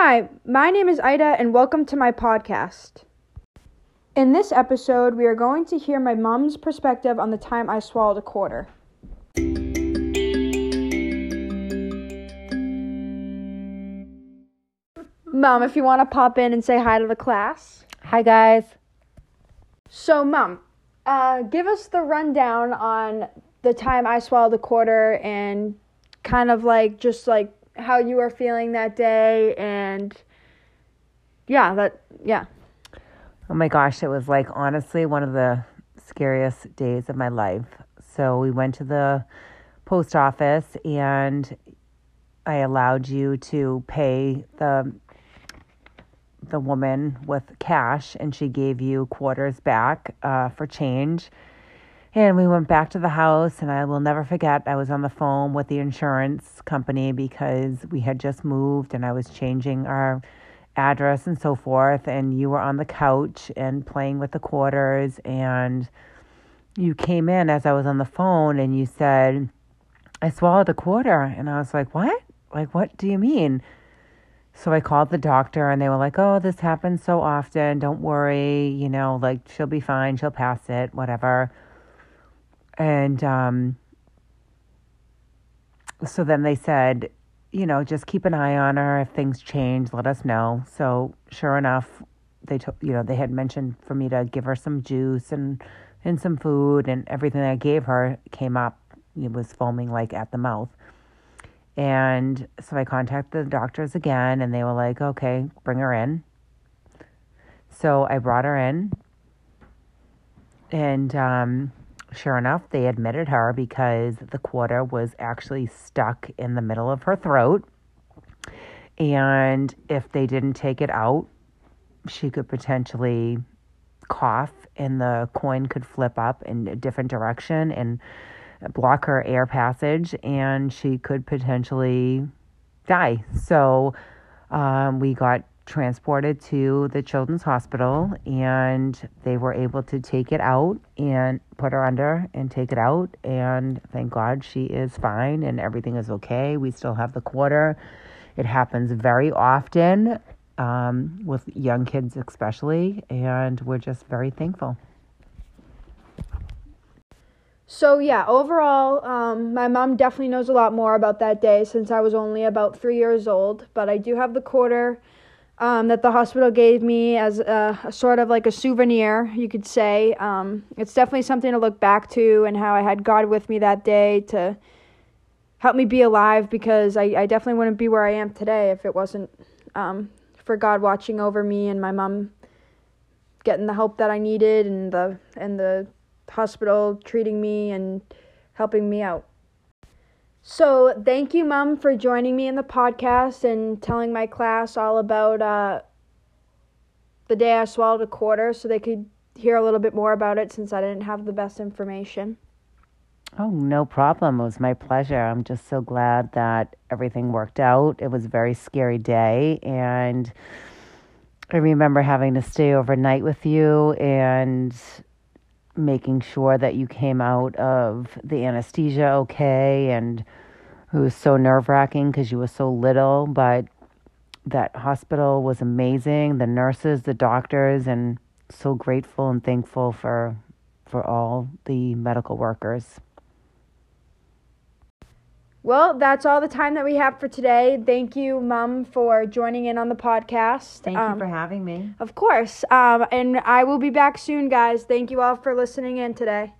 Hi, my name is Ida, and welcome to my podcast. In this episode, we are going to hear my mom's perspective on the time I swallowed a quarter. Mom, if you want to pop in and say hi to the class. Hi, guys. So, Mom, uh, give us the rundown on the time I swallowed a quarter and kind of like just like how you were feeling that day and yeah, that yeah. Oh my gosh, it was like honestly one of the scariest days of my life. So we went to the post office and I allowed you to pay the the woman with cash and she gave you quarters back uh, for change. And we went back to the house, and I will never forget. I was on the phone with the insurance company because we had just moved and I was changing our address and so forth. And you were on the couch and playing with the quarters. And you came in as I was on the phone and you said, I swallowed a quarter. And I was like, What? Like, what do you mean? So I called the doctor and they were like, Oh, this happens so often. Don't worry. You know, like, she'll be fine. She'll pass it, whatever. And um, so then they said, you know, just keep an eye on her. If things change, let us know. So sure enough, they took, you know, they had mentioned for me to give her some juice and and some food, and everything I gave her came up. It was foaming like at the mouth. And so I contacted the doctors again, and they were like, okay, bring her in. So I brought her in, and um, Sure enough, they admitted her because the quarter was actually stuck in the middle of her throat. And if they didn't take it out, she could potentially cough and the coin could flip up in a different direction and block her air passage and she could potentially die. So um, we got transported to the children's hospital and they were able to take it out and put her under and take it out and thank god she is fine and everything is okay. We still have the quarter. It happens very often um, with young kids especially and we're just very thankful. So yeah overall um, my mom definitely knows a lot more about that day since i was only about three years old but i do have the quarter um, that the hospital gave me as a, a, sort of like a souvenir, you could say. Um, it's definitely something to look back to and how I had God with me that day to help me be alive because I, I definitely wouldn't be where I am today if it wasn't um, for God watching over me and my mom getting the help that I needed and the and the hospital treating me and helping me out. So, thank you, Mom, for joining me in the podcast and telling my class all about uh, the day I swallowed a quarter so they could hear a little bit more about it since I didn't have the best information. Oh, no problem. It was my pleasure. I'm just so glad that everything worked out. It was a very scary day. And I remember having to stay overnight with you and making sure that you came out of the anesthesia okay and it was so nerve wracking because you were so little but that hospital was amazing. The nurses the doctors and so grateful and thankful for for all the medical workers well, that's all the time that we have for today. Thank you, Mom, for joining in on the podcast. Thank um, you for having me. Of course. Um, and I will be back soon, guys. Thank you all for listening in today.